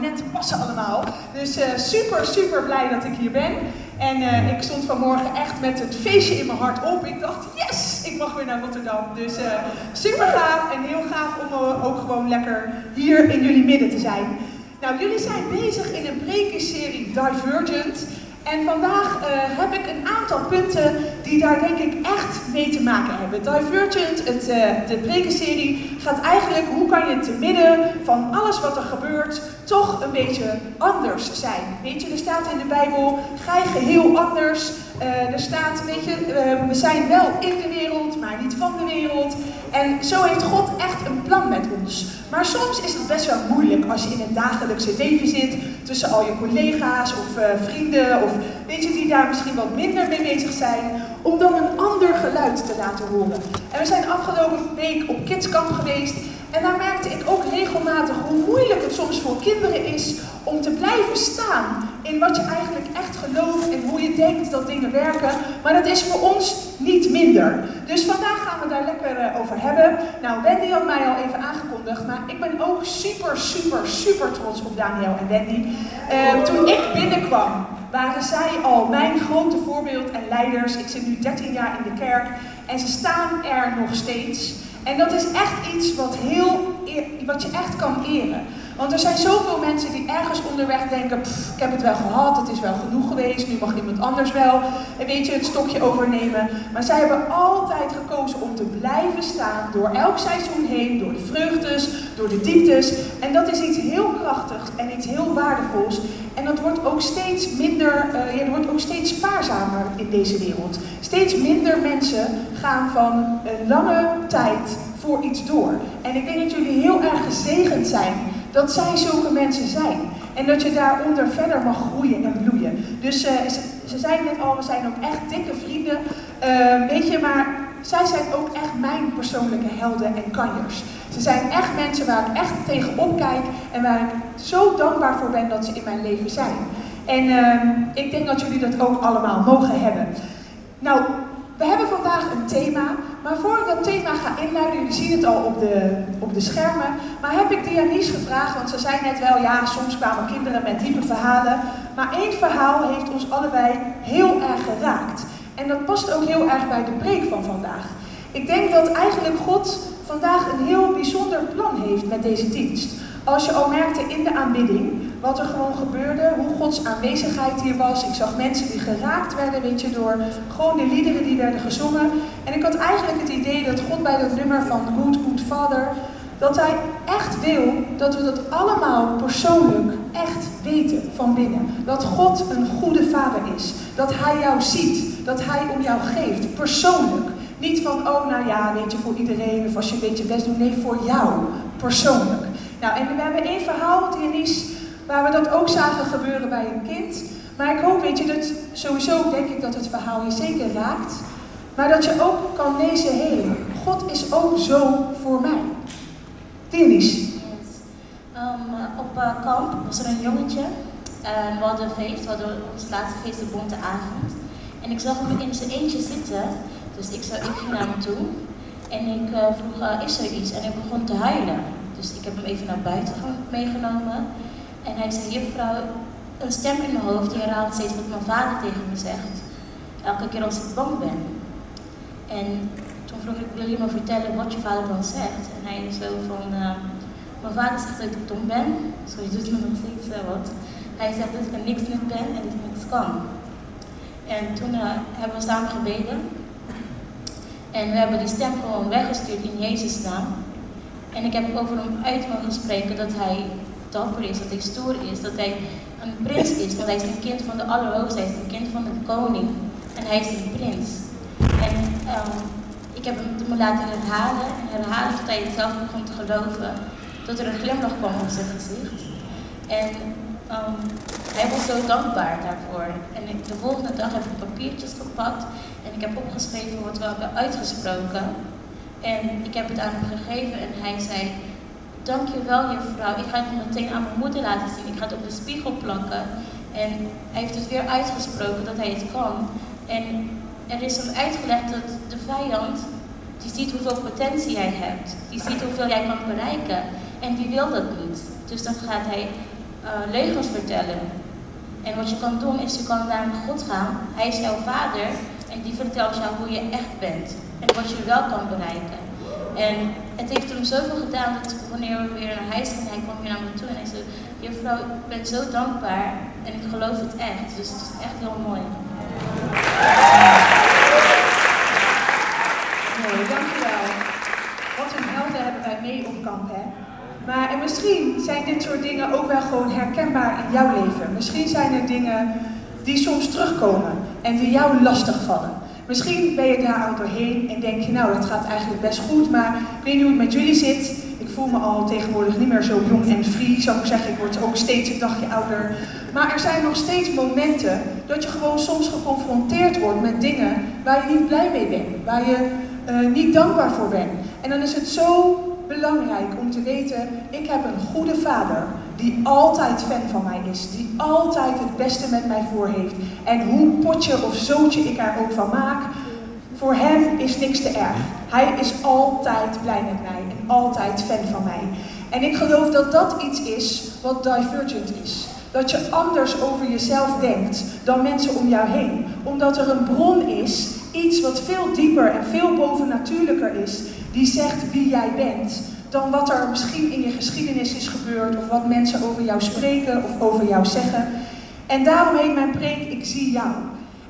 net te passen allemaal. Dus eh, super, super blij dat ik hier ben. En eh, ik stond vanmorgen echt met het feestje in mijn hart op. Ik dacht, yes, ik mag weer naar Rotterdam. Dus uh, super gaaf en heel gaaf om ook gewoon lekker hier in jullie midden te zijn. Nou, jullie zijn bezig in een prekenserie Divergent. En vandaag uh, heb ik een aantal punten die daar denk ik echt mee te maken hebben. Divergent, het, uh, de prekenserie, gaat eigenlijk hoe kan je te midden van alles wat er gebeurt toch een beetje anders zijn. Weet je, er staat in de Bijbel, ga je geheel anders. Uh, er staat, weet je, we zijn wel in de wereld, maar niet van de wereld. En zo heeft God echt een plan met ons. Maar soms is het best wel moeilijk als je in het dagelijkse leven zit, tussen al je collega's of vrienden of weet je, die daar misschien wat minder mee bezig zijn, om dan een ander geluid te laten horen. En we zijn afgelopen week op Kidskamp geweest en daar merkte ik ook regelmatig hoe moeilijk het soms voor kinderen is om te blijven staan in wat je eigenlijk echt gelooft en hoe je denkt dat dingen werken. Maar dat is voor ons niet minder. Dus vandaag gaan we daar lekker eh, over hebben. Nou, Wendy had mij al even aangekondigd, maar ik ben ook super, super, super trots op Daniel en Wendy. Uh, toen ik binnenkwam, waren zij al mijn grote voorbeeld en leiders. Ik zit nu 13 jaar in de kerk en ze staan er nog steeds. En dat is echt iets wat, heel, wat je echt kan eren. Want er zijn zoveel mensen die ergens onderweg denken, ik heb het wel gehad, het is wel genoeg geweest, nu mag iemand anders wel, en weet je, het stokje overnemen. Maar zij hebben altijd gekozen om te blijven staan door elk seizoen heen, door de vreugdes, door de dieptes. En dat is iets heel krachtigs en iets heel waardevols. En dat wordt ook steeds minder, uh, ja, wordt ook steeds spaarzamer in deze wereld. Steeds minder mensen gaan van een lange tijd voor iets door. En ik denk dat jullie heel erg gezegend zijn dat zij zulke mensen zijn. En dat je daaronder verder mag groeien en bloeien. Dus uh, ze, zeiden net al, we zijn ook echt dikke vrienden. Uh, weet je, maar zij zijn ook echt mijn persoonlijke helden en kanjers. Ze zijn echt mensen waar ik echt tegenop kijk en waar ik zo dankbaar voor ben dat ze in mijn leven zijn. En uh, ik denk dat jullie dat ook allemaal mogen hebben. Nou, we hebben vandaag een thema, maar voor ik dat thema ga inluiden, jullie zien het al op de, op de schermen, maar heb ik Dianice gevraagd, want ze zei net wel, ja, soms kwamen kinderen met diepe verhalen, maar één verhaal heeft ons allebei heel erg geraakt. En dat past ook heel erg bij de preek van vandaag. Ik denk dat eigenlijk God vandaag een heel bijzonder plan heeft met deze dienst. Als je al merkte in de aanbidding, wat er gewoon gebeurde, hoe Gods aanwezigheid hier was. Ik zag mensen die geraakt werden, weet je, door gewoon de liederen die werden gezongen. En ik had eigenlijk het idee dat God bij dat nummer van Good Good Father, dat hij echt wil dat we dat allemaal persoonlijk echt weten van binnen. Dat God een goede vader is. Dat hij jou ziet. Dat hij om jou geeft, persoonlijk. Niet van, oh nou ja, weet je, voor iedereen of als je een beetje best doet. Nee, voor jou, persoonlijk. Nou, en we hebben één verhaal, Denise, waar we dat ook zagen gebeuren bij een kind. Maar ik hoop, weet je, dat sowieso denk ik dat het verhaal je zeker raakt. Maar dat je ook kan lezen, hey, God is ook zo voor mij. Denise. Yes. Um, op uh, kamp was er een jongetje. Uh, we hadden een feest, we hadden ons laatste feest de bonte avond. En ik zag hem in zijn eentje zitten. Dus ik, zou, ik ging naar hem toe. En ik uh, vroeg, uh, is er iets? En hij begon te huilen. Dus ik heb hem even naar buiten meegenomen. En hij zei, juffrouw, een stem in mijn hoofd die herhaalt steeds wat mijn vader tegen me zegt. Elke keer als ik bang ben. En toen vroeg ik, wil je me vertellen wat je vader dan zegt? En hij is zo van, uh, mijn vader zegt dat ik dom ben. Zo doet me nog steeds uh, wat. Hij zegt dat ik een niks niet ben en dat ik niks kan. En toen uh, hebben we samen gebeden. En we hebben die stem gewoon weggestuurd in Jezus' naam. En ik heb over hem uit mogen spreken dat hij dapper is, dat hij stoer is, dat hij een prins is, want hij is een kind van de Allerhoogste, hij is een kind van de koning en hij is een prins. En um, ik heb hem laten herhalen en herhalen tot hij het zelf begon te geloven, tot er een glimlach kwam op zijn gezicht. En um, hij was zo dankbaar daarvoor. En de volgende dag heb ik papiertjes gepakt en ik heb opgeschreven wat we hebben uitgesproken. En ik heb het aan hem gegeven en hij zei, dankjewel juffrouw, ik ga het meteen aan mijn moeder laten zien. Ik ga het op de spiegel plakken. En hij heeft het weer uitgesproken dat hij het kan. En er is hem uitgelegd dat de vijand, die ziet hoeveel potentie jij hebt. Die ziet hoeveel jij kan bereiken. En die wil dat niet. Dus dan gaat hij uh, leugens vertellen. En wat je kan doen is, je kan naar God gaan. Hij is jouw vader en die vertelt jou hoe je echt bent. En wat je wel kan bereiken. En het heeft hem zoveel gedaan dat wanneer we weer naar huis gingen, hij kwam weer naar me toe en hij zei, juffrouw, ik ben zo dankbaar en ik geloof het echt. Dus het is echt heel mooi. Nee, dankjewel. Wat een helden hebben wij mee op kamp, hè? Maar en misschien zijn dit soort dingen ook wel gewoon herkenbaar in jouw leven. Misschien zijn er dingen die soms terugkomen en die jou lastig vallen. Misschien ben je daar al doorheen en denk je, nou, dat gaat eigenlijk best goed, maar ik weet niet hoe het met jullie zit. Ik voel me al tegenwoordig niet meer zo jong en free, zou ik zeggen. Ik word ook steeds een dagje ouder. Maar er zijn nog steeds momenten dat je gewoon soms geconfronteerd wordt met dingen waar je niet blij mee bent, waar je uh, niet dankbaar voor bent. En dan is het zo belangrijk om te weten, ik heb een goede vader die altijd fan van mij is, die altijd het beste met mij voor heeft. En hoe potje of zootje ik er ook van maak, voor hem is niks te erg. Hij is altijd blij met mij en altijd fan van mij. En ik geloof dat dat iets is wat divergent is. Dat je anders over jezelf denkt dan mensen om jou heen. Omdat er een bron is, iets wat veel dieper en veel bovennatuurlijker is, die zegt wie jij bent dan wat er misschien in je geschiedenis is gebeurd of wat mensen over jou spreken of over jou zeggen. En daarom heet mijn preek Ik zie jou.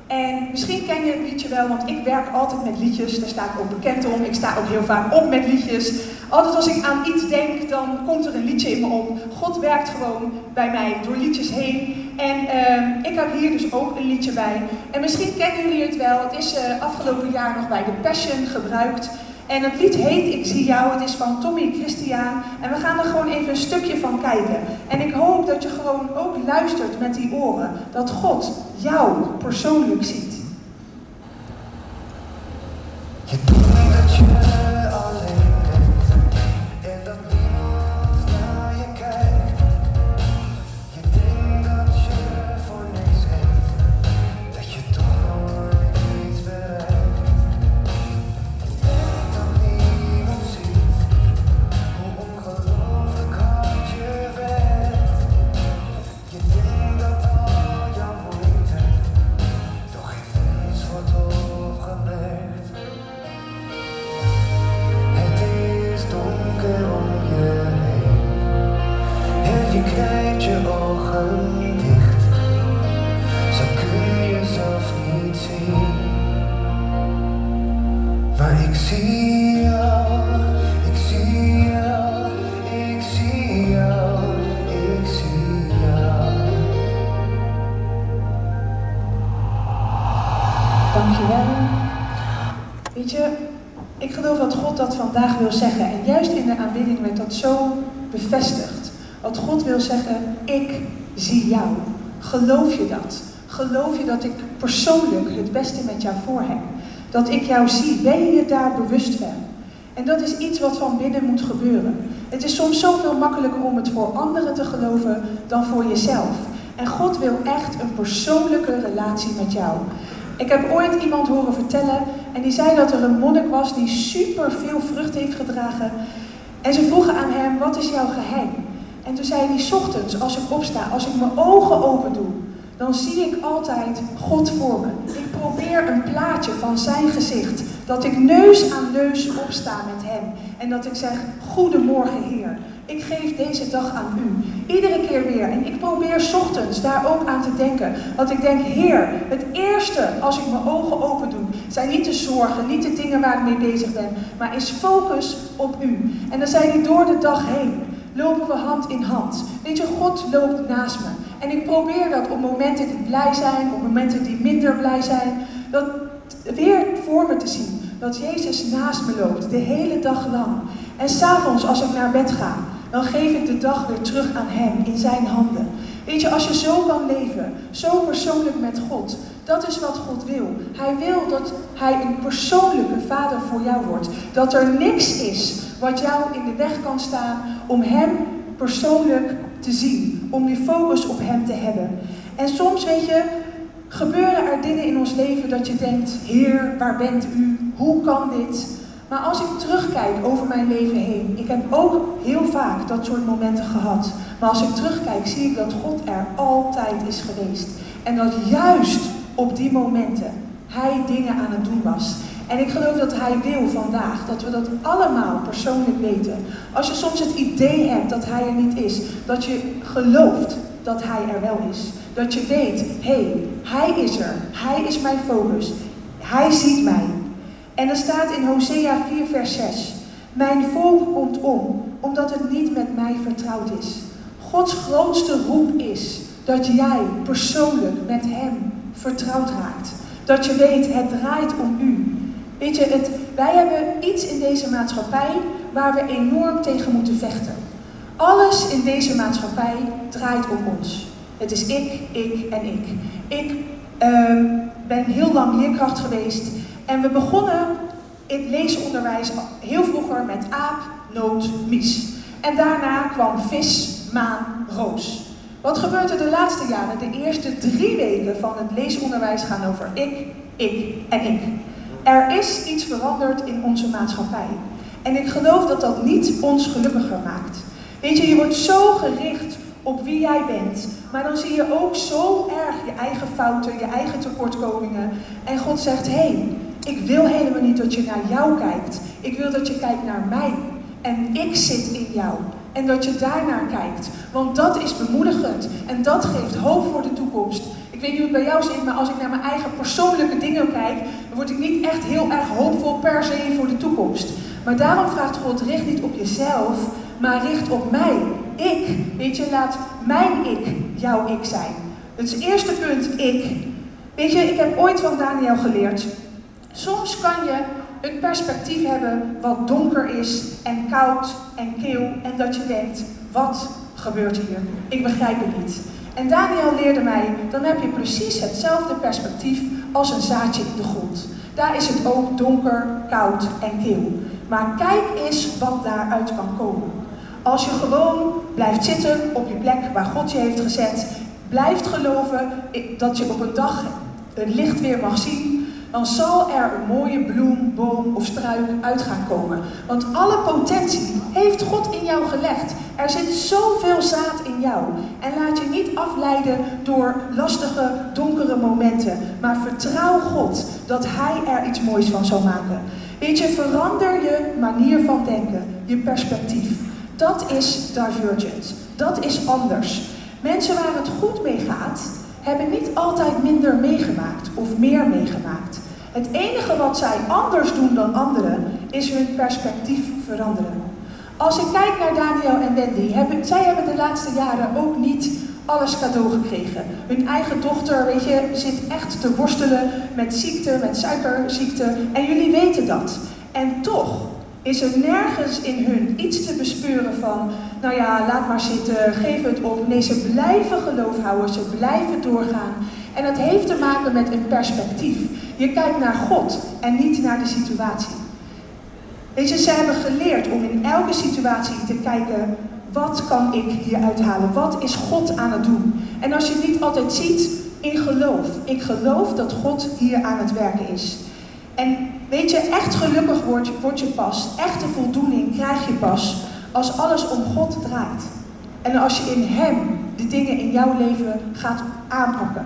En misschien ken je het liedje wel, want ik werk altijd met liedjes. Daar sta ik ook bekend om. Ik sta ook heel vaak op met liedjes. Altijd als ik aan iets denk, dan komt er een liedje in me op. God werkt gewoon bij mij door liedjes heen. En uh, ik heb hier dus ook een liedje bij. En misschien kennen jullie het wel. Het is uh, afgelopen jaar nog bij de Passion gebruikt. En het lied heet Ik zie jou, het is van Tommy Christian. En we gaan er gewoon even een stukje van kijken. En ik hoop dat je gewoon ook luistert met die oren. Dat God jou persoonlijk ziet. Aanbidding werd dat zo bevestigd. Wat God wil zeggen, ik zie jou. Geloof je dat? Geloof je dat ik persoonlijk het beste met jou voor heb? Dat ik jou zie? Ben je daar bewust van? En dat is iets wat van binnen moet gebeuren. Het is soms zoveel makkelijker om het voor anderen te geloven dan voor jezelf. En God wil echt een persoonlijke relatie met jou. Ik heb ooit iemand horen vertellen en die zei dat er een monnik was die super veel vrucht heeft gedragen. En ze vroegen aan hem, wat is jouw geheim? En toen zei hij, ochtends als ik opsta, als ik mijn ogen open doe, dan zie ik altijd God voor me. Ik probeer een plaatje van zijn gezicht, dat ik neus aan neus opsta met hem. En dat ik zeg, goedemorgen Heer. Ik geef deze dag aan u. Iedere keer weer. En ik probeer ochtends daar ook aan te denken. Dat ik denk, Heer, het eerste als ik mijn ogen open doe, zijn niet de zorgen, niet de dingen waar ik mee bezig ben, maar is focus op u. En dan zijn die door de dag heen. Lopen we hand in hand. Weet je, God loopt naast me. En ik probeer dat op momenten die blij zijn, op momenten die minder blij zijn, dat weer voor me te zien. Dat Jezus naast me loopt, de hele dag lang. En s'avonds als ik naar bed ga, dan geef ik de dag weer terug aan Hem in Zijn handen. Weet je, als je zo kan leven, zo persoonlijk met God, dat is wat God wil. Hij wil dat Hij een persoonlijke vader voor jou wordt. Dat er niks is wat jou in de weg kan staan om Hem persoonlijk te zien. Om die focus op Hem te hebben. En soms, weet je, gebeuren er dingen in ons leven dat je denkt, Heer, waar bent u? Hoe kan dit? Maar als ik terugkijk over mijn leven heen, ik heb ook heel vaak dat soort momenten gehad. Maar als ik terugkijk, zie ik dat God er altijd is geweest. En dat juist op die momenten Hij dingen aan het doen was. En ik geloof dat Hij wil vandaag dat we dat allemaal persoonlijk weten. Als je soms het idee hebt dat Hij er niet is, dat je gelooft dat Hij er wel is. Dat je weet, hé, hey, Hij is er. Hij is mijn focus. Hij ziet mij. En er staat in Hosea 4, vers 6. Mijn volk komt om, omdat het niet met mij vertrouwd is. Gods grootste roep is dat jij persoonlijk met Hem vertrouwd raakt. Dat je weet, het draait om u. Weet je, het, wij hebben iets in deze maatschappij waar we enorm tegen moeten vechten. Alles in deze maatschappij draait om ons. Het is ik, ik en ik. Ik uh, ben heel lang leerkracht geweest en we begonnen in leesonderwijs heel vroeger met aap, noot, mies. En daarna kwam vis, maan, roos. Wat gebeurt er de laatste jaren? De eerste drie weken van het leesonderwijs gaan over ik, ik en ik. Er is iets veranderd in onze maatschappij. En ik geloof dat dat niet ons gelukkiger maakt. Weet je, je wordt zo gericht op wie jij bent. Maar dan zie je ook zo erg je eigen fouten, je eigen tekortkomingen. En God zegt, hé, hey, ik wil helemaal niet dat je naar jou kijkt. Ik wil dat je kijkt naar mij. En ik zit in jou. En dat je daarnaar kijkt. Want dat is bemoedigend. En dat geeft hoop voor de toekomst. Ik weet niet hoe het bij jou zit, maar als ik naar mijn eigen persoonlijke dingen kijk, dan word ik niet echt heel erg hoopvol per se voor de toekomst. Maar daarom vraagt God, richt niet op jezelf, maar richt op mij. Ik. Weet je, laat mijn ik jouw ik zijn. Het eerste punt, ik. Weet je, ik heb ooit van Daniel geleerd. Soms kan je een perspectief hebben wat donker is en koud en kil en dat je denkt, wat gebeurt hier? Ik begrijp het niet. En Daniel leerde mij, dan heb je precies hetzelfde perspectief als een zaadje in de grond. Daar is het ook donker, koud en kil. Maar kijk eens wat daaruit kan komen. Als je gewoon blijft zitten op je plek waar God je heeft gezet, blijft geloven dat je op een dag het licht weer mag zien, dan zal er een mooie bloem, boom of struik uit gaan komen. Want alle potentie heeft God in jou gelegd. Er zit zoveel zaad in jou. En laat je niet afleiden door lastige, donkere momenten. Maar vertrouw God dat Hij er iets moois van zal maken. Weet je, verander je manier van denken, je perspectief. Dat is divergent. Dat is anders. Mensen waar het goed mee gaat, hebben niet altijd minder meegemaakt of meer meegemaakt. Het enige wat zij anders doen dan anderen is hun perspectief veranderen. Als ik kijk naar Daniel en Wendy, zij hebben de laatste jaren ook niet alles cadeau gekregen. Hun eigen dochter, weet je, zit echt te worstelen met ziekte, met suikerziekte. En jullie weten dat. En toch is er nergens in hun iets te bespeuren van, nou ja, laat maar zitten, geef het op. Nee, ze blijven geloof houden, ze blijven doorgaan. En dat heeft te maken met een perspectief. Je kijkt naar God en niet naar de situatie. Je, ze hebben geleerd om in elke situatie te kijken, wat kan ik hier uithalen? Wat is God aan het doen? En als je het niet altijd ziet, in geloof. Ik geloof dat God hier aan het werken is. En weet je, echt gelukkig word, word je pas, echte voldoening krijg je pas als alles om God draait. En als je in Hem de dingen in jouw leven gaat aanpakken.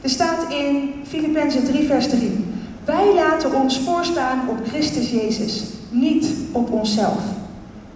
Er staat in Filippenzen 3, vers 3. Wij laten ons voorstaan op Christus Jezus, niet op onszelf.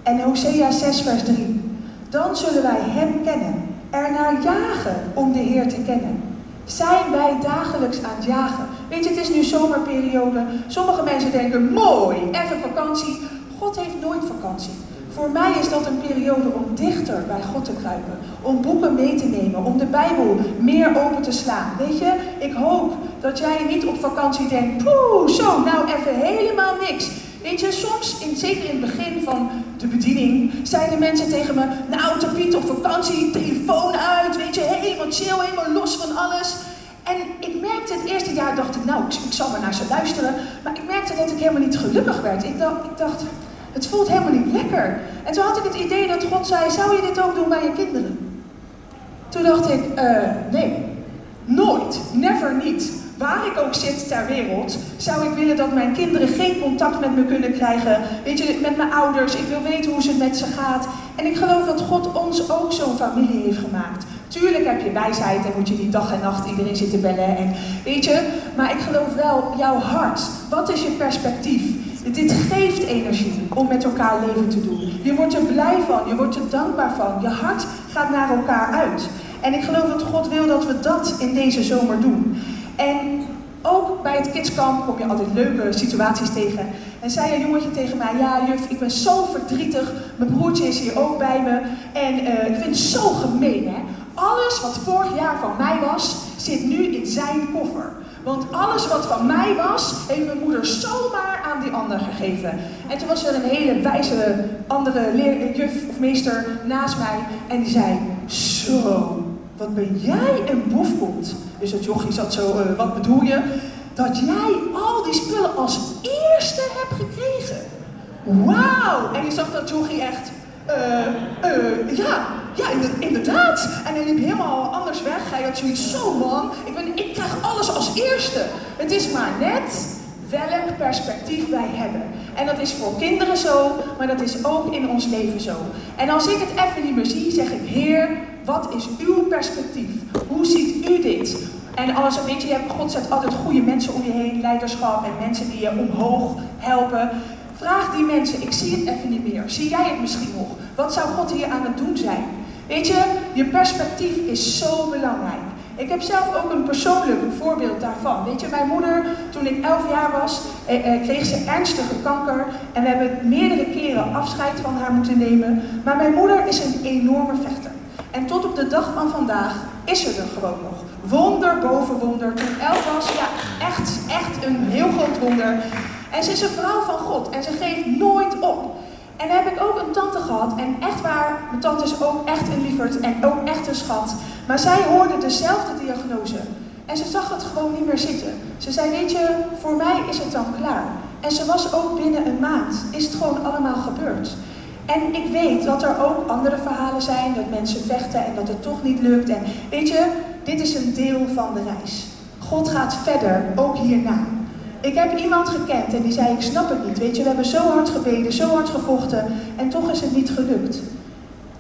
En Hosea 6, vers 3. Dan zullen wij Hem kennen, ernaar jagen om de Heer te kennen. Zijn wij dagelijks aan het jagen? Weet je, het is nu zomerperiode. Sommige mensen denken, mooi, even vakantie. God heeft nooit vakantie. Voor mij is dat een periode om dichter bij God te kruipen. Om boeken mee te nemen. Om de Bijbel meer open te slaan. Weet je, ik hoop dat jij niet op vakantie denkt. Poeh, zo, nou even helemaal niks. Weet je, soms, in, zeker in het begin van de bediening, zeiden mensen tegen me: Nou, Tapiet, op vakantie, telefoon uit, weet je, helemaal chill, helemaal los van alles. En ik merkte het eerste jaar, dacht ik, nou, ik, ik zal maar naar ze luisteren. Maar ik merkte dat ik helemaal niet gelukkig werd. Ik dacht, ik het voelt helemaal niet lekker. En toen had ik het idee dat God zei, zou je dit ook doen bij je kinderen? Toen dacht ik, uh, nee, nooit, never niet. waar ik ook zit ter wereld, zou ik willen dat mijn kinderen geen contact met me kunnen krijgen. Weet je, met mijn ouders. Ik wil weten hoe het met ze gaat. En ik geloof dat God ons ook zo'n familie heeft gemaakt. Tuurlijk heb je wijsheid en moet je niet dag en nacht iedereen zitten bellen. En, weet je, maar ik geloof wel, jouw hart, wat is je perspectief? Dit geeft energie om met elkaar leven te doen. Je wordt er blij van, je wordt er dankbaar van. Je hart gaat naar elkaar uit. En ik geloof dat God wil dat we dat in deze zomer doen. En ook bij het kidskamp kom je altijd leuke situaties tegen. En zei een jongetje tegen mij, ja juf, ik ben zo verdrietig. Mijn broertje is hier ook bij me. En uh, ik vind het zo gemeen, hè. Alles wat vorig jaar van mij was, zit nu in zijn koffer. Want alles wat van mij was, heeft mijn moeder zomaar aan die ander gegeven. En toen was er een hele wijze andere leer, juf of meester naast mij. En die zei, zo, wat ben jij een boefkont. Dus dat jochie zat zo, uh, wat bedoel je? Dat jij al die spullen als eerste hebt gekregen. Wauw! En je zag dat jochie echt, uh, uh, ja, ja, inderdaad. En hij liep helemaal anders weg. Hij had zoiets, zo man, ik, ben, ik krijg alles als eerste. Het is maar net welk perspectief wij hebben. En dat is voor kinderen zo, maar dat is ook in ons leven zo. En als ik het even niet meer zie, zeg ik, Heer, wat is uw perspectief? Hoe ziet u dit? En alles, weet je, God zet altijd goede mensen om je heen, leiderschap en mensen die je omhoog helpen. Vraag die mensen, ik zie het even niet meer. Zie jij het misschien nog? Wat zou God hier aan het doen zijn? Weet je, je perspectief is zo belangrijk. Ik heb zelf ook een persoonlijk voorbeeld daarvan. Weet je, mijn moeder, toen ik 11 jaar was, eh, eh, kreeg ze ernstige kanker. En we hebben meerdere keren afscheid van haar moeten nemen. Maar mijn moeder is een enorme vechter. En tot op de dag van vandaag is ze er gewoon nog. Wonder boven wonder. Toen 11 was, ja, echt, echt een heel groot wonder. En ze is een vrouw van God en ze geeft nooit op. En dan heb ik ook een tante gehad. En echt waar, mijn tante is ook echt een lieverd en ook echt een schat. Maar zij hoorde dezelfde diagnose. En ze zag het gewoon niet meer zitten. Ze zei, weet je, voor mij is het dan klaar. En ze was ook binnen een maand, is het gewoon allemaal gebeurd. En ik weet dat er ook andere verhalen zijn, dat mensen vechten en dat het toch niet lukt. En weet je, dit is een deel van de reis. God gaat verder, ook hierna. Ik heb iemand gekend en die zei, ik snap het niet. Weet je, we hebben zo hard gebeden, zo hard gevochten en toch is het niet gelukt.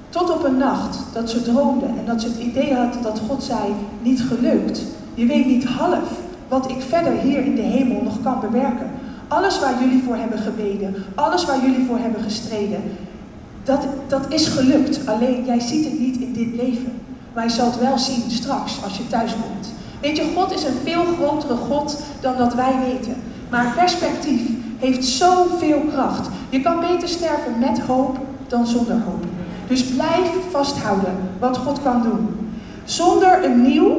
Tot op een nacht dat ze droomde en dat ze het idee had dat God zei, niet gelukt. Je weet niet half wat ik verder hier in de hemel nog kan bewerken. Alles waar jullie voor hebben gebeden, alles waar jullie voor hebben gestreden, dat, dat is gelukt. Alleen jij ziet het niet in dit leven. Maar je zal het wel zien straks als je thuis komt. Weet je, God is een veel grotere God dan dat wij weten. Maar perspectief heeft zoveel kracht. Je kan beter sterven met hoop dan zonder hoop. Dus blijf vasthouden wat God kan doen. Zonder een nieuw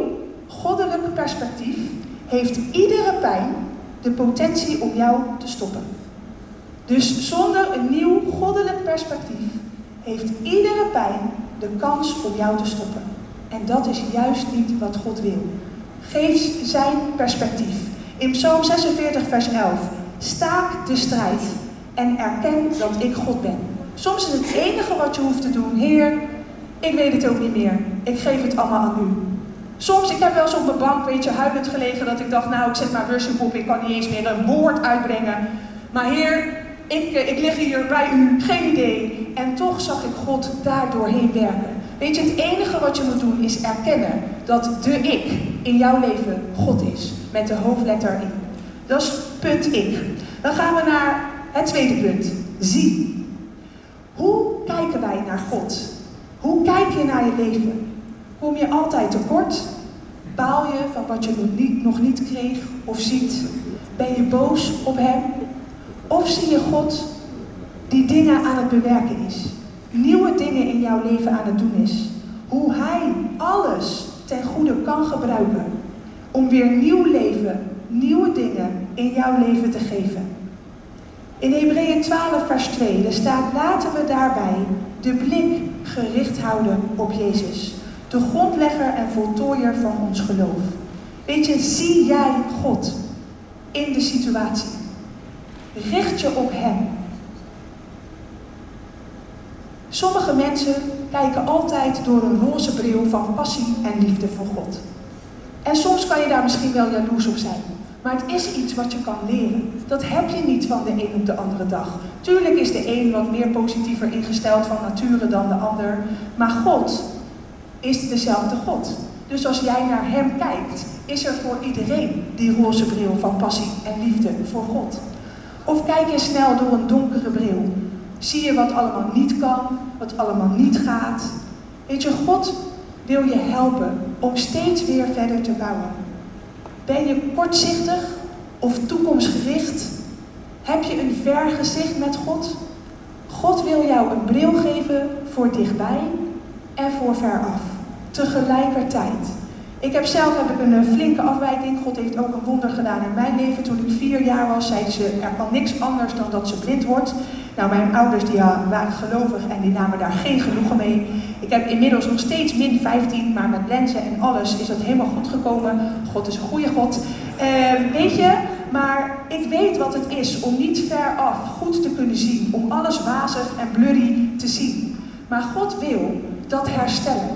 goddelijk perspectief heeft iedere pijn de potentie om jou te stoppen. Dus zonder een nieuw goddelijk perspectief heeft iedere pijn de kans om jou te stoppen. En dat is juist niet wat God wil. Geef zijn perspectief. In Psalm 46, vers 11. Staak de strijd en erken dat ik God ben. Soms is het enige wat je hoeft te doen, Heer, ik weet het ook niet meer. Ik geef het allemaal aan u. Soms, ik heb wel eens op mijn bank, weet je, huilend gelegen dat ik dacht, nou, ik zet maar worship op, ik kan niet eens meer een woord uitbrengen. Maar Heer, ik, eh, ik lig hier bij u, geen idee. En toch zag ik God daar doorheen werken. Weet je, het enige wat je moet doen is erkennen dat de ik in jouw leven God is. Met de hoofdletter I. Dat is punt ik. Dan gaan we naar het tweede punt. Zie. Hoe kijken wij naar God? Hoe kijk je naar je leven? Kom je altijd tekort? Baal je van wat je nog niet, nog niet kreeg of ziet? Ben je boos op Hem? Of zie je God die dingen aan het bewerken is? Nieuwe dingen in jouw leven aan het doen is? Hoe Hij alles ten goede kan gebruiken om weer nieuw leven, nieuwe dingen in jouw leven te geven. In Hebreeën 12, vers 2, daar staat: Laten we daarbij de blik gericht houden op Jezus, de grondlegger en voltooier van ons geloof. Weet je, zie jij God in de situatie? Richt je op Hem. Sommige mensen kijken altijd door een roze bril van passie en liefde voor God. En soms kan je daar misschien wel jaloers op zijn. Maar het is iets wat je kan leren. Dat heb je niet van de een op de andere dag. Tuurlijk is de een wat meer positiever ingesteld van nature dan de ander. Maar God is dezelfde God. Dus als jij naar Hem kijkt, is er voor iedereen die roze bril van passie en liefde voor God. Of kijk je snel door een donkere bril? Zie je wat allemaal niet kan, wat allemaal niet gaat? Weet je, God wil je helpen om steeds weer verder te bouwen. Ben je kortzichtig of toekomstgericht? Heb je een ver gezicht met God? God wil jou een bril geven voor dichtbij en voor veraf. Tegelijkertijd. Ik heb zelf heb ik een eh, flinke afwijking. God heeft ook een wonder gedaan in mijn leven. Toen ik vier jaar was, zeiden ze, er kan niks anders dan dat ze blind wordt. Nou, mijn ouders die waren gelovig en die namen daar geen genoegen mee. Ik heb inmiddels nog steeds min 15, maar met lenzen en alles is dat helemaal goed gekomen. God is een goede God. Uh, weet je, maar ik weet wat het is om niet ver af goed te kunnen zien. Om alles wazig en blurry te zien. Maar God wil dat herstellen.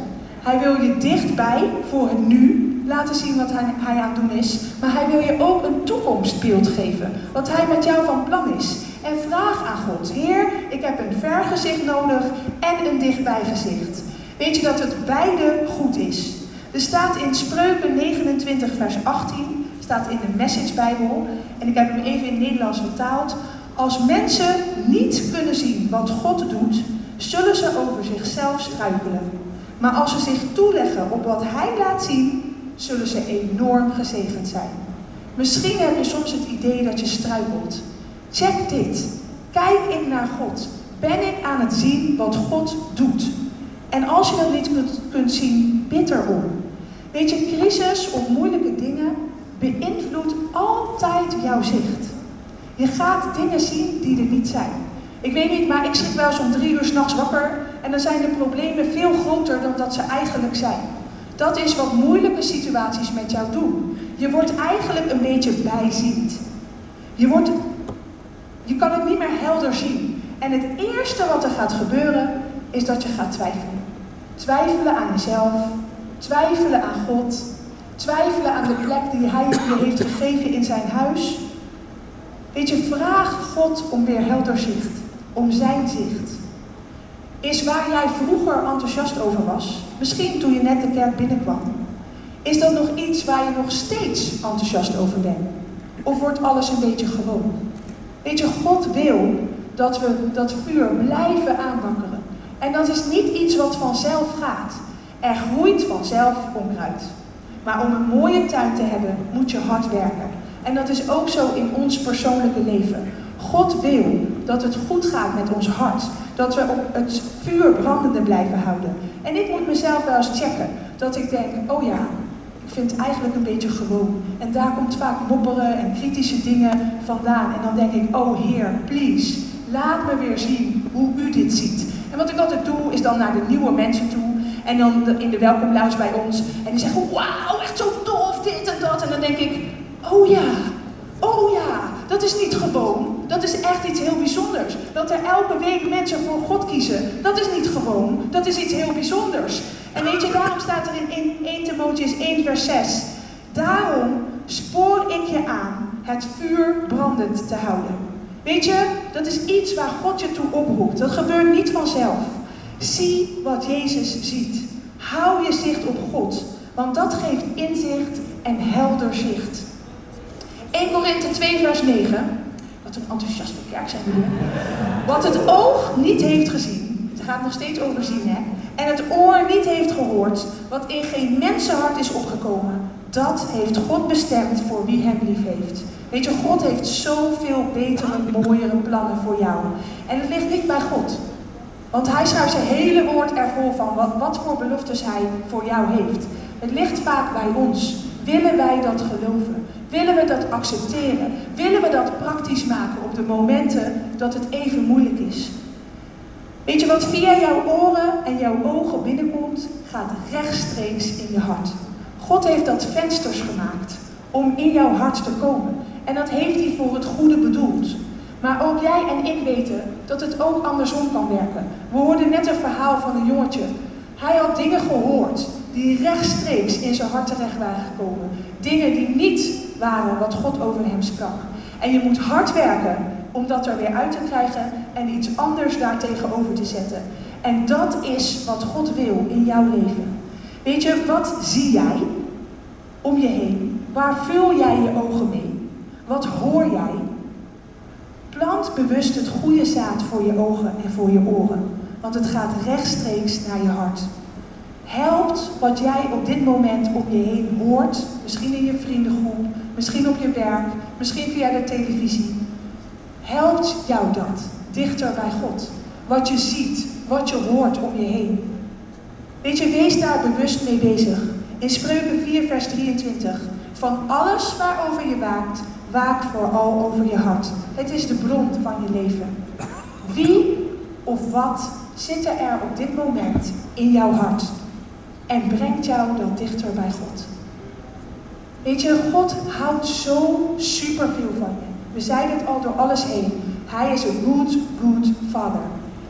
Hij wil je dichtbij voor het nu laten zien wat hij, hij aan het doen is. Maar hij wil je ook een toekomstbeeld geven. Wat hij met jou van plan is. En vraag aan God: Heer, ik heb een ver gezicht nodig en een dichtbij gezicht. Weet je dat het beide goed is? Er staat in Spreuken 29, vers 18, staat in de Message Bijbel, en ik heb hem even in het Nederlands vertaald. Als mensen niet kunnen zien wat God doet, zullen ze over zichzelf struikelen. Maar als ze zich toeleggen op wat Hij laat zien, zullen ze enorm gezegend zijn. Misschien heb je soms het idee dat je struikelt. Check dit. Kijk ik naar God? Ben ik aan het zien wat God doet? En als je dat niet kunt, kunt zien, bid erom. Weet je, crisis of moeilijke dingen beïnvloedt altijd jouw zicht. Je gaat dingen zien die er niet zijn. Ik weet niet, maar ik schrik wel zo'n drie uur s'nachts wakker en dan zijn de problemen veel groter dan dat ze eigenlijk zijn. Dat is wat moeilijke situaties met jou doen. Je wordt eigenlijk een beetje bijziend. Je, wordt, je kan het niet meer helder zien. En het eerste wat er gaat gebeuren, is dat je gaat twijfelen. Twijfelen aan jezelf, twijfelen aan God, twijfelen aan de plek die Hij je heeft gegeven in zijn huis. Weet je, vraag God om weer helder zicht, om zijn zicht. Is waar jij vroeger enthousiast over was, misschien toen je net de kerk binnenkwam, is dat nog iets waar je nog steeds enthousiast over bent? Of wordt alles een beetje gewoon? Weet je, God wil dat we dat vuur blijven aanwakkeren. En dat is niet iets wat vanzelf gaat. Er groeit vanzelf onkruid. Maar om een mooie tuin te hebben, moet je hard werken. En dat is ook zo in ons persoonlijke leven. God wil dat het goed gaat met ons hart. Dat we op het vuur brandende blijven houden. En ik moet mezelf wel eens checken. Dat ik denk, oh ja, ik vind eigenlijk een beetje gewoon. En daar komt vaak mopperen en kritische dingen vandaan. En dan denk ik, oh Heer, please, laat me weer zien hoe u dit ziet. En wat ik altijd doe, is dan naar de nieuwe mensen toe. En dan in de welkomlounge bij ons. En die zeggen, wauw, echt zo tof, dit en dat. En dan denk ik, oh ja, oh ja, dat is niet gewoon. Dat is echt iets heel bijzonders. Dat er elke week mensen voor God kiezen, dat is niet gewoon. Dat is iets heel bijzonders. En weet je, daarom staat er in 1 Timotheus 1 vers 6. Daarom spoor ik je aan het vuur brandend te houden. Weet je, dat is iets waar God je toe oproept. Dat gebeurt niet vanzelf. Zie wat Jezus ziet. Hou je zicht op God, want dat geeft inzicht en helder zicht. 1 Korinthe 2 vers 9. Een enthousiaste kerk zijn we Wat het oog niet heeft gezien. Het gaat nog steeds over zien hè. En het oor niet heeft gehoord. Wat in geen mensenhart is opgekomen. Dat heeft God bestemd voor wie hem lief heeft. Weet je, God heeft zoveel betere, mooiere plannen voor jou. En het ligt niet bij God. Want hij schrijft zijn hele woord ervoor van wat, wat voor beloftes hij voor jou heeft. Het ligt vaak bij ons. Willen wij dat geloven? Willen we dat accepteren? Willen we dat praktisch maken op de momenten dat het even moeilijk is? Weet je wat via jouw oren en jouw ogen binnenkomt, gaat rechtstreeks in je hart. God heeft dat vensters gemaakt om in jouw hart te komen. En dat heeft hij voor het goede bedoeld. Maar ook jij en ik weten dat het ook andersom kan werken. We hoorden net een verhaal van een jongetje. Hij had dingen gehoord die rechtstreeks in zijn hart terecht waren gekomen. Dingen die niet waren wat God over hem sprak. En je moet hard werken om dat er weer uit te krijgen en iets anders daartegenover te zetten. En dat is wat God wil in jouw leven. Weet je, wat zie jij om je heen? Waar vul jij je ogen mee? Wat hoor jij? Plant bewust het goede zaad voor je ogen en voor je oren, want het gaat rechtstreeks naar je hart. Helpt wat jij op dit moment om je heen hoort, misschien in je vriendengroep, misschien op je werk, misschien via de televisie. Helpt jou dat dichter bij God? Wat je ziet, wat je hoort om je heen. Weet je, wees daar bewust mee bezig. In Spreuken 4, vers 23. Van alles waarover je waakt, waak vooral over je hart. Het is de bron van je leven. Wie of wat zit er op dit moment in jouw hart en brengt jou dan dichter bij God? Weet je, God houdt zo superveel van je. We zeiden het al door alles heen. Hij is een good, good father.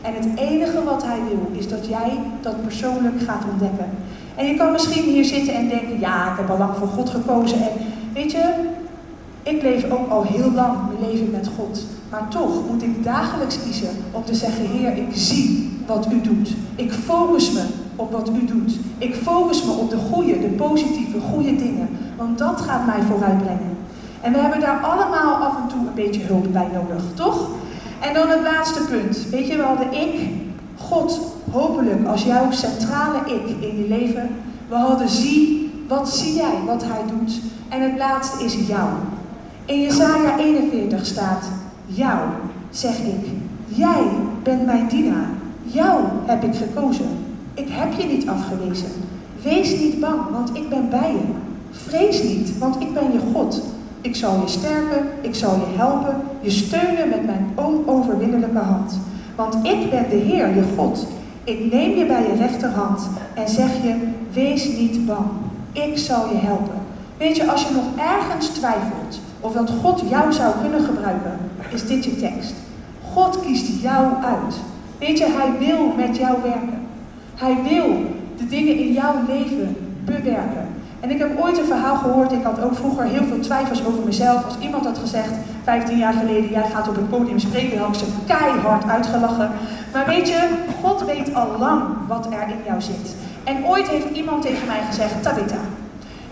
En het enige wat hij wil is dat jij dat persoonlijk gaat ontdekken. En je kan misschien hier zitten en denken, ja, ik heb al lang voor God gekozen. En weet je, ik leef ook al heel lang mijn leven met God. Maar toch moet ik dagelijks kiezen om te zeggen, Heer, ik zie wat u doet. Ik focus me op wat u doet. Ik focus me op de goede, de positieve, goede dingen. Want dat gaat mij vooruitbrengen. En we hebben daar allemaal af en toe een beetje hulp bij nodig, toch? En dan het laatste punt. Weet je, we hadden ik, God, hopelijk als jouw centrale ik in je leven. We hadden zie, wat zie jij, wat hij doet. En het laatste is jou. In Jesaja 41 staat, jou, zeg ik, jij bent mijn dienaar. Jou heb ik gekozen. Ik heb je niet afgewezen. Wees niet bang, want ik ben bij je. Vrees niet, want ik ben je God. Ik zal je sterken, ik zal je helpen, je steunen met mijn onoverwinnelijke hand. Want ik ben de Heer, je God. Ik neem je bij je rechterhand en zeg je, wees niet bang. Ik zal je helpen. Weet je, als je nog ergens twijfelt of dat God jou zou kunnen gebruiken, is dit je tekst. God kiest jou uit. Weet je, hij wil met jou werken. Hij wil de dingen in jouw leven bewerken. En ik heb ooit een verhaal gehoord, ik had ook vroeger heel veel twijfels over mezelf. Als iemand had gezegd, 15 jaar geleden, jij gaat op het podium spreken, had ik ze keihard uitgelachen. Maar weet je, God weet al lang wat er in jou zit. En ooit heeft iemand tegen mij gezegd, Tabitha,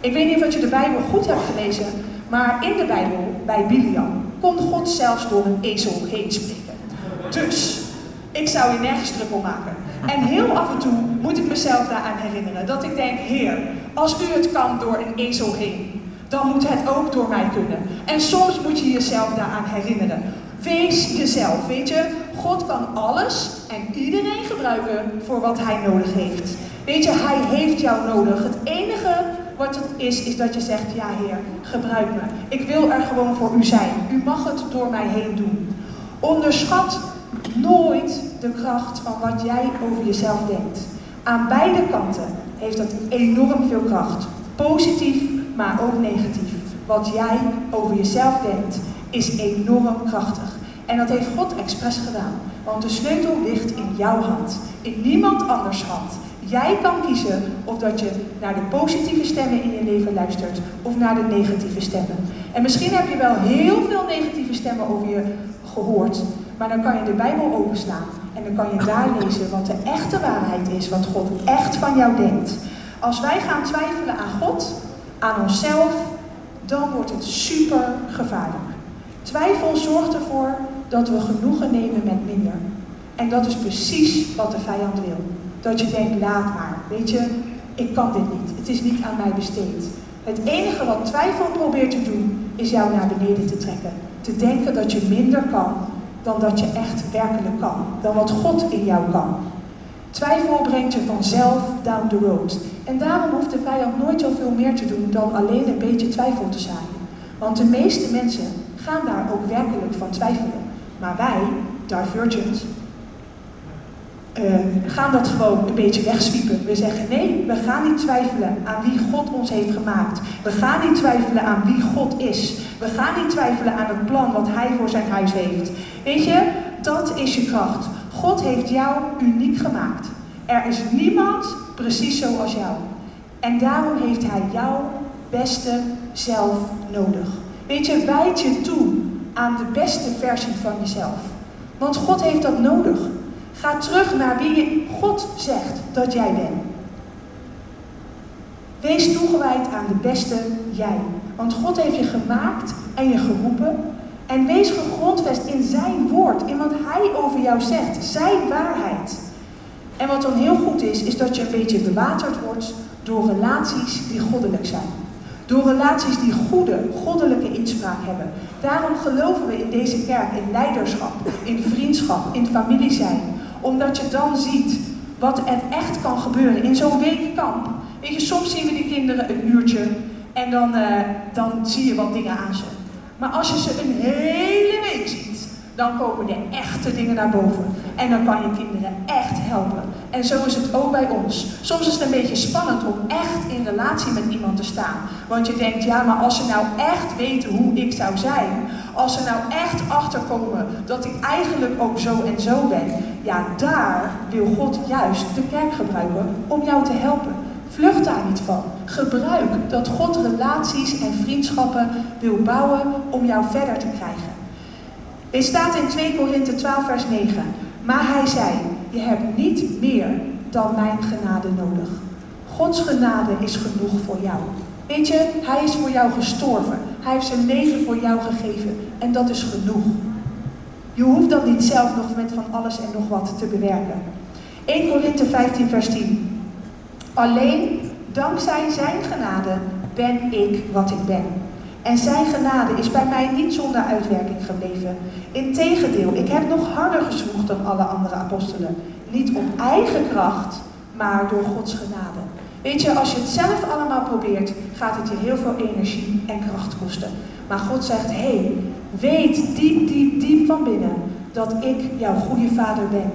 ik weet niet of je de Bijbel goed hebt gelezen, maar in de Bijbel, bij Biliam, kon God zelfs door een ezel heen spreken. Dus, ik zou je nergens druk om maken. En heel af en toe moet ik mezelf daaraan herinneren. Dat ik denk, Heer, als u het kan door een ezel heen, dan moet het ook door mij kunnen. En soms moet je jezelf daaraan herinneren. Wees jezelf, weet je. God kan alles en iedereen gebruiken voor wat hij nodig heeft. Weet je, hij heeft jou nodig. Het enige wat het is, is dat je zegt, ja Heer, gebruik me. Ik wil er gewoon voor u zijn. U mag het door mij heen doen. Onderschat nooit de kracht van wat jij over jezelf denkt. Aan beide kanten heeft dat enorm veel kracht. Positief, maar ook negatief. Wat jij over jezelf denkt, is enorm krachtig. En dat heeft God expres gedaan. Want de sleutel ligt in jouw hand. In niemand anders hand. Jij kan kiezen of dat je naar de positieve stemmen in je leven luistert of naar de negatieve stemmen. En misschien heb je wel heel veel negatieve stemmen over je gehoord, maar dan kan je de Bijbel openslaan en dan kan je daar lezen wat de echte waarheid is, wat God echt van jou denkt. Als wij gaan twijfelen aan God, aan onszelf, dan wordt het super gevaarlijk. Twijfel zorgt ervoor dat we genoegen nemen met minder. En dat is precies wat de vijand wil. Dat je denkt, laat maar. Weet je, ik kan dit niet. Het is niet aan mij besteed. Het enige wat twijfel probeert te doen, is jou naar beneden te trekken. Te denken dat je minder kan dan dat je echt werkelijk kan. Dan wat God in jou kan. Twijfel brengt je vanzelf down the road. En daarom hoeft de vijand nooit zoveel meer te doen dan alleen een beetje twijfel te zaaien. Want de meeste mensen gaan daar ook werkelijk van twijfelen. Maar wij, Divergent, uh, gaan dat gewoon een beetje wegswiepen. We zeggen nee, we gaan niet twijfelen aan wie God ons heeft gemaakt. We gaan niet twijfelen aan wie God is. We gaan niet twijfelen aan het plan wat Hij voor zijn huis heeft. Weet je, dat is je kracht. God heeft jou uniek gemaakt. Er is niemand precies zoals jou. En daarom heeft hij jouw beste zelf nodig. Weet je, wijd je toe aan de beste versie van jezelf. Want God heeft dat nodig. Ga terug naar wie God zegt dat jij bent. Wees toegewijd aan de beste jij. Want God heeft je gemaakt en je geroepen. En wees gegrondvest in zijn woord, in wat hij over jou zegt, zijn waarheid. En wat dan heel goed is, is dat je een beetje bewaterd wordt door relaties die goddelijk zijn. Door relaties die goede, goddelijke inspraak hebben. Daarom geloven we in deze kerk in leiderschap, in vriendschap, in familie zijn. Omdat je dan ziet wat er echt kan gebeuren in zo'n weekkamp. Weet je, soms zien we die kinderen een uurtje en dan, uh, dan zie je wat dingen aan ze. Maar als je ze een hele week ziet, dan komen de echte dingen naar boven. En dan kan je kinderen echt helpen. En zo is het ook bij ons. Soms is het een beetje spannend om echt in relatie met iemand te staan. Want je denkt, ja, maar als ze nou echt weten hoe ik zou zijn, als ze nou echt achterkomen dat ik eigenlijk ook zo en zo ben, ja, daar wil God juist de kerk gebruiken om jou te helpen. Vlucht daar niet van. Gebruik dat God relaties en vriendschappen wil bouwen om jou verder te krijgen. Dit staat in 2 Korinthe 12, vers 9. Maar hij zei: Je hebt niet meer dan mijn genade nodig. Gods genade is genoeg voor jou. Weet je, hij is voor jou gestorven. Hij heeft zijn leven voor jou gegeven. En dat is genoeg. Je hoeft dat niet zelf nog met van alles en nog wat te bewerken. 1 Korinthe 15, vers 10. Alleen dankzij zijn genade ben ik wat ik ben. En zijn genade is bij mij niet zonder uitwerking gebleven. Integendeel, ik heb nog harder gezwoegd dan alle andere apostelen. Niet op eigen kracht, maar door Gods genade. Weet je, als je het zelf allemaal probeert, gaat het je heel veel energie en kracht kosten. Maar God zegt, hé, hey, weet diep, diep, diep van binnen dat ik jouw goede vader ben.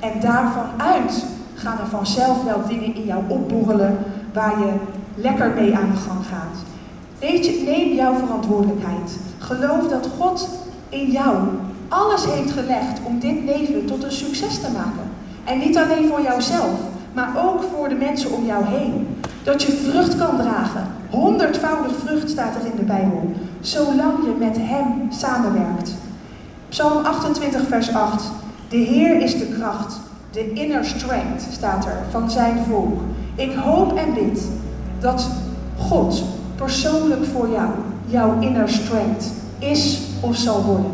En daarvan uit gaan er vanzelf wel dingen in jou opborrelen waar je lekker mee aan de gang gaat. Neem jouw verantwoordelijkheid. Geloof dat God in jou alles heeft gelegd om dit leven tot een succes te maken. En niet alleen voor jouzelf, maar ook voor de mensen om jou heen. Dat je vrucht kan dragen. Honderdvoudig vrucht staat er in de Bijbel. Zolang je met Hem samenwerkt. Psalm 28, vers 8. De Heer is de kracht, de inner strength staat er van zijn volk. Ik hoop en bid dat God persoonlijk voor jou, jouw inner strength, is of zal worden.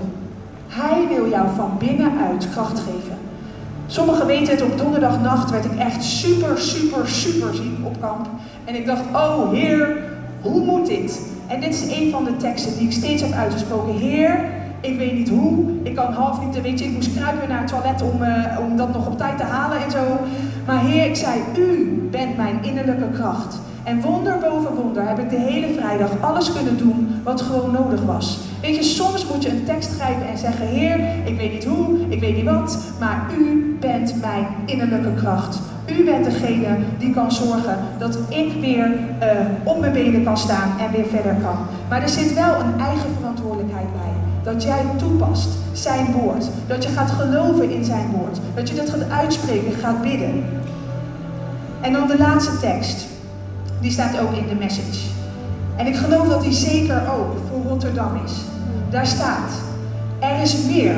Hij wil jou van binnenuit kracht geven. Sommigen weten het, op donderdagnacht werd ik echt super, super, super ziek op kamp. En ik dacht, oh Heer, hoe moet dit? En dit is een van de teksten die ik steeds heb uitgesproken. Heer, ik weet niet hoe, ik kan half niet, weet je, ik moest kruipen naar het toilet om, uh, om dat nog op tijd te halen en zo. Maar Heer, ik zei, U bent mijn innerlijke kracht. En wonder boven wonder heb ik de hele vrijdag alles kunnen doen wat gewoon nodig was. Weet je, soms moet je een tekst grijpen en zeggen: Heer, ik weet niet hoe, ik weet niet wat, maar u bent mijn innerlijke kracht. U bent degene die kan zorgen dat ik weer uh, op mijn benen kan staan en weer verder kan. Maar er zit wel een eigen verantwoordelijkheid bij. Dat jij toepast zijn woord. Dat je gaat geloven in zijn woord. Dat je dat gaat uitspreken, gaat bidden. En dan de laatste tekst. Die staat ook in de message. En ik geloof dat die zeker ook voor Rotterdam is. Daar staat, er is meer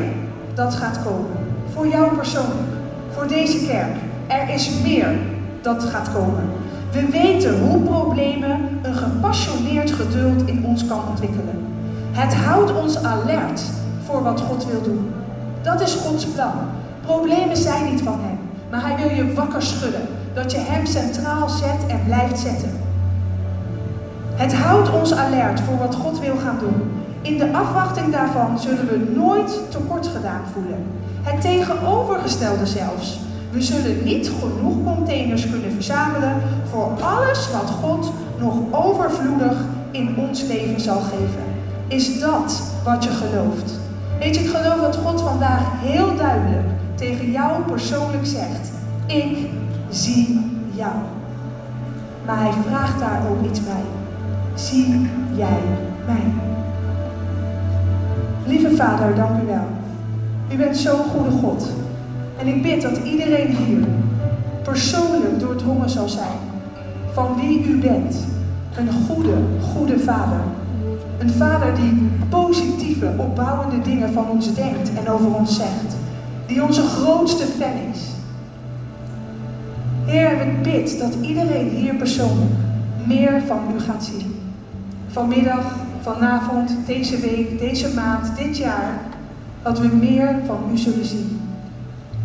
dat gaat komen. Voor jou persoonlijk, voor deze kerk. Er is meer dat gaat komen. We weten hoe problemen een gepassioneerd geduld in ons kan ontwikkelen. Het houdt ons alert voor wat God wil doen. Dat is Gods plan. Problemen zijn niet van Hem, maar Hij wil je wakker schudden dat je Hem centraal zet en blijft zetten. Het houdt ons alert voor wat God wil gaan doen. In de afwachting daarvan zullen we nooit tekort gedaan voelen. Het tegenovergestelde zelfs. We zullen niet genoeg containers kunnen verzamelen voor alles wat God nog overvloedig in ons leven zal geven. Is dat wat je gelooft? Weet je, ik geloof dat God vandaag heel duidelijk tegen jou persoonlijk zegt: Ik zie jou. Maar hij vraagt daar ook iets bij. Zie jij mij? Lieve Vader, dank u wel. U bent zo'n goede God. En ik bid dat iedereen hier persoonlijk doordrongen zal zijn van wie u bent. Een goede, goede vader. Een vader die positieve, opbouwende dingen van ons denkt en over ons zegt. Die onze grootste fan is. Heer, ik bid dat iedereen hier persoonlijk meer van u gaat zien. Vanmiddag, vanavond, deze week, deze maand, dit jaar. Dat we meer van u zullen zien.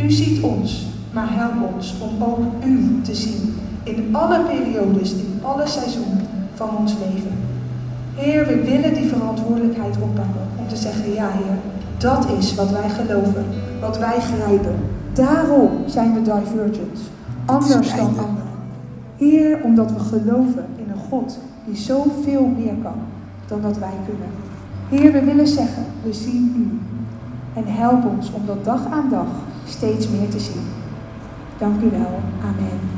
U ziet ons, maar help ons om ook u te zien. In alle periodes, in alle seizoenen van ons leven. Heer, we willen die verantwoordelijkheid oppakken. Om te zeggen, ja Heer, dat is wat wij geloven. Wat wij grijpen. Daarom zijn we divergent. Anders dan anderen. Heer, omdat we geloven in een God die zoveel meer kan dan dat wij kunnen. Heer, we willen zeggen, we zien U. En help ons om dat dag aan dag steeds meer te zien. Dank u wel. Amen.